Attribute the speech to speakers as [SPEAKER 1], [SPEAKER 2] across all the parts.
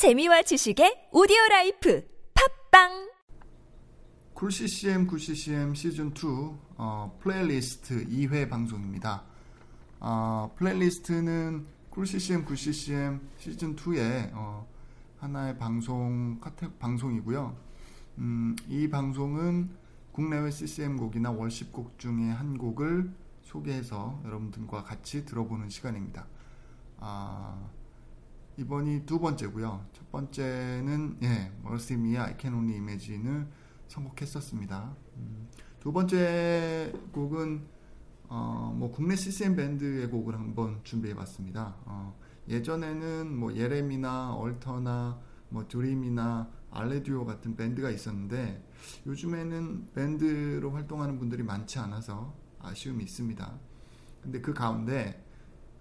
[SPEAKER 1] 재미와 지식의 오디오 life 팟빵
[SPEAKER 2] Cool CCM Good CCM 시즌 2 어, 플레이리스트 2회 방송입니다. 어, playlist는 Cool CCM Good CCM 시즌 2의 어, 하나의 방송 카테 방송이고요. 음, 이 방송은 국내외 CCM 곡이나 worship 곡 중에 한 곡을 소개해서 여러분들과 같이 들어보는 시간입니다. 아, 이번이 두 번째고요. 첫 번째는 예, Me, I Can Imagine을 선곡했었습니다. 음, 두 번째 곡은 어, 뭐 국내 CCM 밴드의 곡을 한번 준비해봤습니다. 어, 예전에는 뭐 예레미나 얼터나 뭐 드림이나 알레듀오 같은 밴드가 있었는데 요즘에는 밴드로 활동하는 분들이 많지 않아서 아쉬움이 있습니다. 근데 그 가운데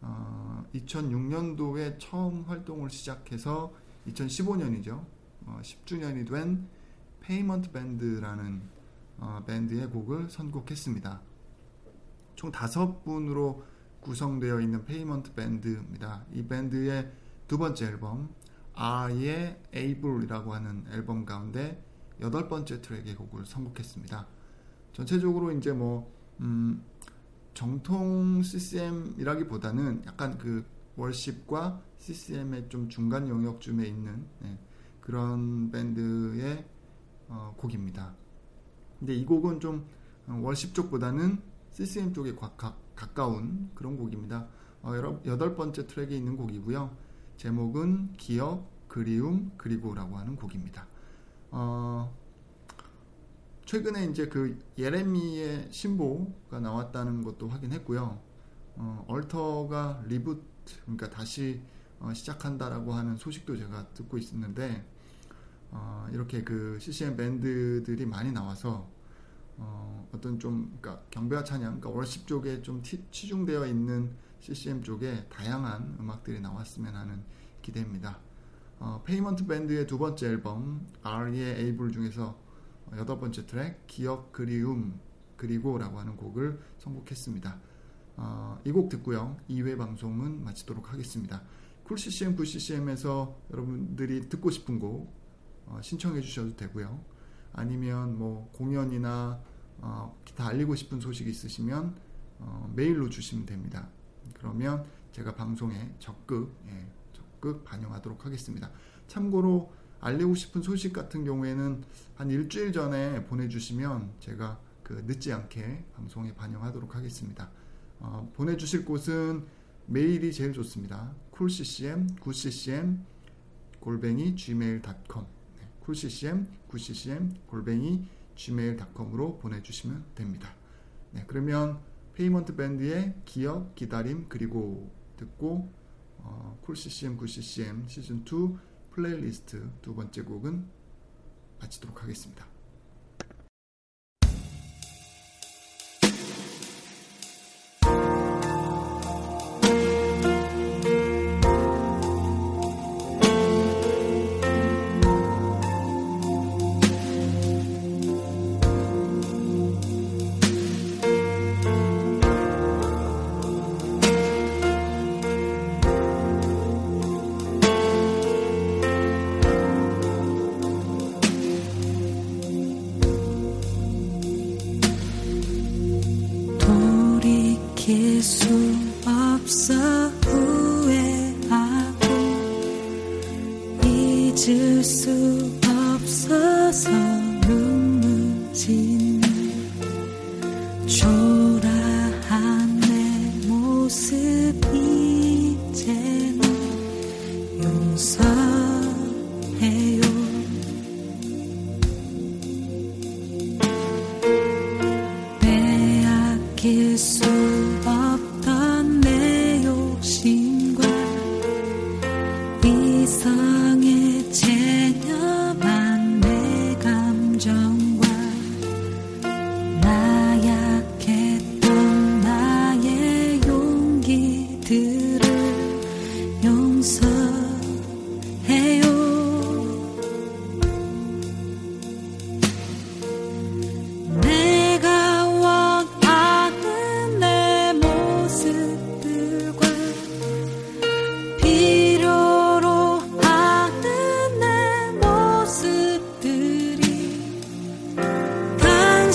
[SPEAKER 2] 어, 2006년도에 처음 활동을 시작해서 2015년이죠. 어, 10주년이 된 페이먼트 밴드라는 어, 밴드의 곡을 선곡했습니다. 총 다섯 분으로 구성되어 있는 페이먼트 밴드입니다. 이 밴드의 두 번째 앨범 Are You Able이라고 하는 앨범 가운데 여덟 번째 트랙의 곡을 선곡했습니다. 전체적으로 이제 뭐 음, 정통 CCM이라기보다는 약간 그 월십과 CCM의 좀 중간 영역쯤에 있는 네, 그런 밴드의 어, 곡입니다. 근데 이 곡은 좀 월십 쪽보다는 CCM 쪽에 가, 가, 가까운 그런 곡입니다. 어, 여덟 번째 트랙에 있는 곡이고요. 제목은 기억, 그리움, 그리고라고 하는 곡입니다. 어, 최근에 이제 그 예레미의 신보가 나왔다는 것도 확인했고요. 어, 얼터가 reboot, 그러니까 다시 어, 시작한다라고 하는 소식도 제가 듣고 있었는데, 어, 이렇게 그 CCM 밴드들이 많이 나와서, 어, 어떤 좀, 그러니까 경배와 찬양, 그러니까 worship 쪽에 좀 티, 치중되어 있는 CCM 쪽에 다양한 음악들이 나왔으면 하는 기대입니다. 어, 페이먼트 밴드의 두 번째 앨범, R의 에이블 중에서 여덟 번째 트랙 기억 그리움 그리고라고 하는 곡을 선곡했습니다. 어, 이곡 듣고요. 2회 방송은 마치도록 하겠습니다. 쿨 CCM, 부 CCM에서 여러분들이 듣고 싶은 곡 어, 신청해 주셔도 되고요. 아니면 뭐 공연이나 어, 기타 알리고 싶은 소식이 있으시면 어, 메일로 주시면 됩니다. 그러면 제가 방송에 적극 예, 적극 반영하도록 하겠습니다. 참고로 알리고 싶은 소식 같은 경우에는 한 일주일 전에 보내주시면 제가 그 늦지 않게 방송에 반영하도록 하겠습니다. 어, 보내주실 곳은 메일이 제일 좋습니다. coolccm, 9ccm, 골뱅이 gmail.com 네, coolccm, 9ccm, 골뱅이 gmail.com으로 보내주시면 됩니다. 네, 그러면 페이먼트 밴드의 기억, 기다림, 그리고 듣고 어, coolccm, 9ccm 시즌2 플레이리스트 두 번째 곡은 마치도록 하겠습니다.
[SPEAKER 1] 잊을 수 없어서 눈물 짓는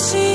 [SPEAKER 1] see